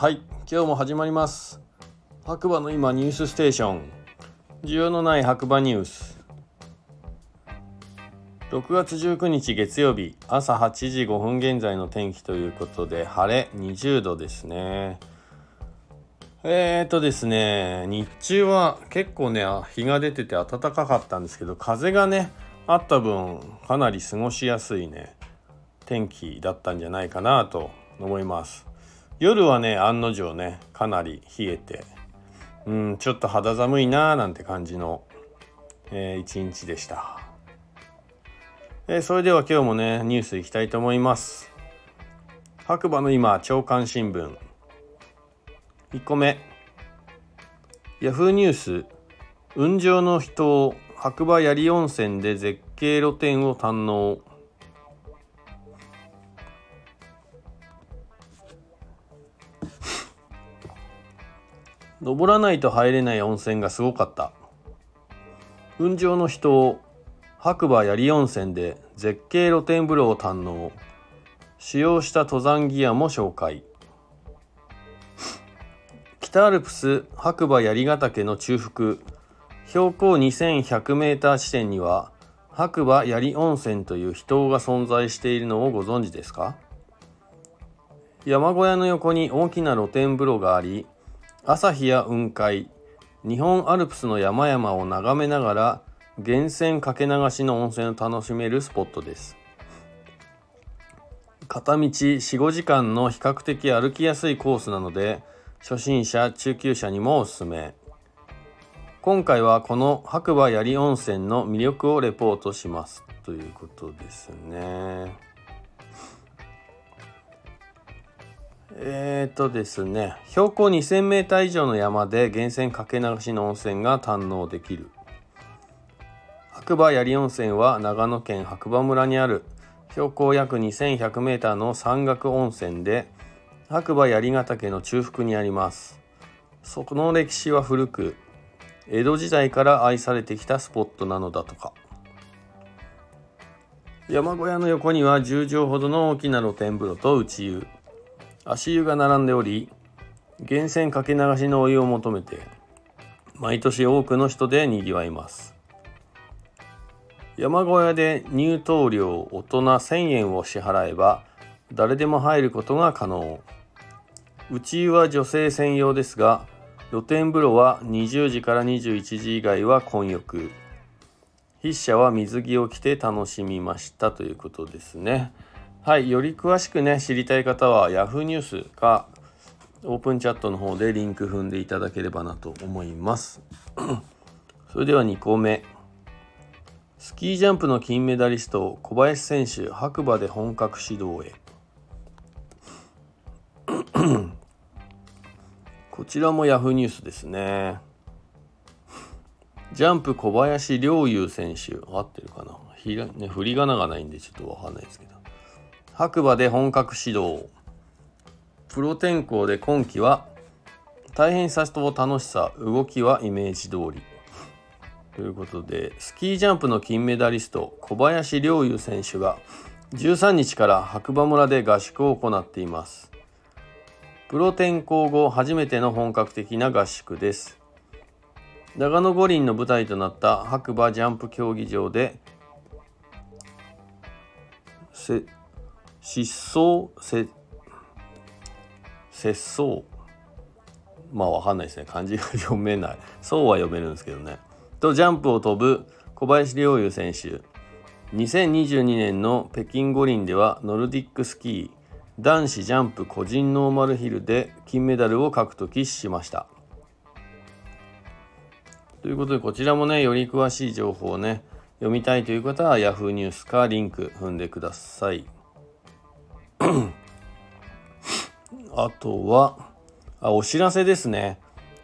はい今日も始まります。白馬の今ニュースステーション。需要のない白馬ニュース。6月19日月曜日朝8時5分現在の天気ということで晴れ20度ですね。えーとですね日中は結構ね日が出てて暖かかったんですけど風がねあった分かなり過ごしやすいね天気だったんじゃないかなと思います。夜はね案の定ねかなり冷えてうんちょっと肌寒いなーなんて感じの、えー、一日でした。えー、それでは今日もねニュースいきたいと思います。白馬の今朝刊新聞。1個目。ヤフーニュース。雲上の人白馬槍温泉で絶景露天を堪能。登らないと入れない温泉がすごかった。雲上の人を白馬槍温泉で絶景露天風呂を堪能。使用した登山ギアも紹介。北アルプス白馬槍ヶ岳の中腹。標高 2100m 地点には白馬槍温泉という秘湯が存在しているのをご存知ですか？山小屋の横に大きな露天風呂があり朝日や雲海。日本アルプスの山々を眺めながら源泉かけ流しの温泉を楽しめるスポットです。片道45時間の比較的歩きやすいコースなので初心者中級者にもおすすめ。今回はこの白馬槍温泉の魅力をレポートします。ということですね。えーとですね標高 2000m 以上の山で源泉かけ流しの温泉が堪能できる。白馬槍温泉は長野県白馬村にある。標高約 2100m の山岳温泉で白馬槍ヶ岳の中腹にあります。そこの歴史は古く江戸時代から愛されてきたスポットなのだとか。山小屋の横には10畳ほどの大きな露天風呂と内湯足湯が並んでおり源泉かけ流しのお湯を求めて毎年多くの人でにぎわいます。山小屋で入湯料大人1000円を支払えば誰でも入ることが可能。内湯は女性専用ですが露天風呂は20時から21時以外は混浴。筆者は水着を着て楽しみましたということですね。はいより詳しくね知りたい方は Yahoo ニュースかオープンチャットの方でリンク踏んでいただければなと思います。それでは2個目。スキージャンプの金メダリスト小林選手白馬で本格指導へ。こちらもヤフーニュースですね。ジャンプ小林陵侑選手。合ってるかな？ひら、ね、振り仮名がないんでちょっとわかんないですけど。白馬で本格指導プロ転向で今季は大変さと楽しさ動きはイメージ通り。ということでスキージャンプの金メダリスト小林陵侑選手が13日から白馬村で合宿を行っています。プロ転向後初めての本格的な合宿です。長野五輪の舞台となった白馬ジャンプ競技場で失踪せ節操。まあわかんないですね。漢字が読めない。そうは読めるんですけどね。とジャンプを飛ぶ小林陵侑選手。2022年の北京五輪ではノルディックスキー男子ジャンプ個人ノーマルヒルで金メダルを獲得しました。ということでこちらもねより詳しい情報をね読みたいという方は Yahoo! ニュースかリンク踏んでください。あとはあお知らせですね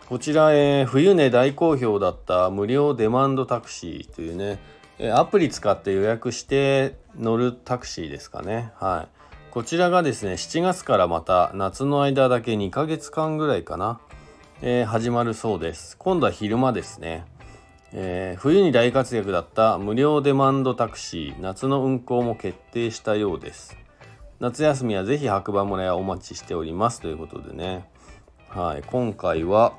こちら、えー、冬ね大好評だった無料デマンドタクシーというね、えアプリ使って予約して乗るタクシーですかね。はい。こちらがですね、7月からまた夏の間だけ2ヶ月間ぐらいかな、えー、始まるそうです。今度は昼間ですね。えー、冬に大活躍だった無料デマンドタクシー夏の運行も決定したようです。夏休みはぜひ白馬村へお待ちしておりますということでね。はい、今回は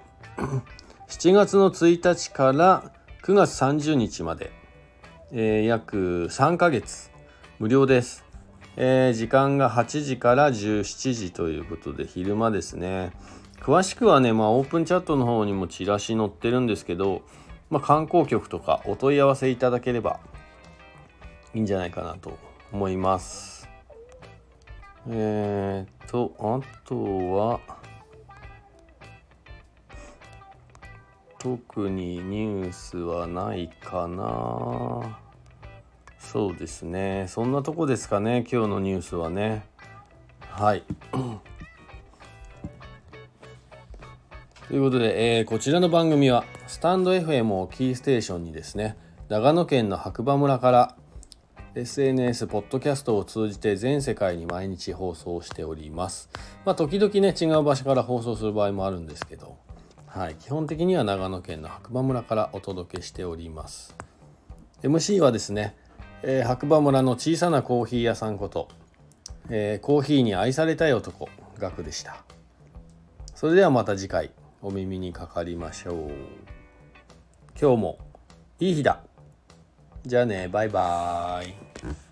7月の1日から9月30日まで、えー、約3ヶ月無料です、えー、時間が8時から17時ということで昼間ですね。詳しくはね、まあ、オープンチャットの方にもチラシ載ってるんですけど、まあ、観光局とかお問い合わせいただければいいんじゃないかなと思います。えー、っとあとは特にニュースはないかな。そうですね。そんなとこですかね今日のニュースはね。はい。ということで、えー、こちらの番組はスタンド FM をキーステーションにですね長野県の白馬村から SNS、ポッドキャストを通じて全世界に毎日放送しております。まあ、時々ね、違う場所から放送する場合もあるんですけど、はい、基本的には長野県の白馬村からお届けしております。MC はですね、えー、白馬村の小さなコーヒー屋さんこと、えー、コーヒーに愛されたい男ガクでした。それではまた次回お耳にかかりましょう。今日もいい日だ。じゃあね、バイバーイ。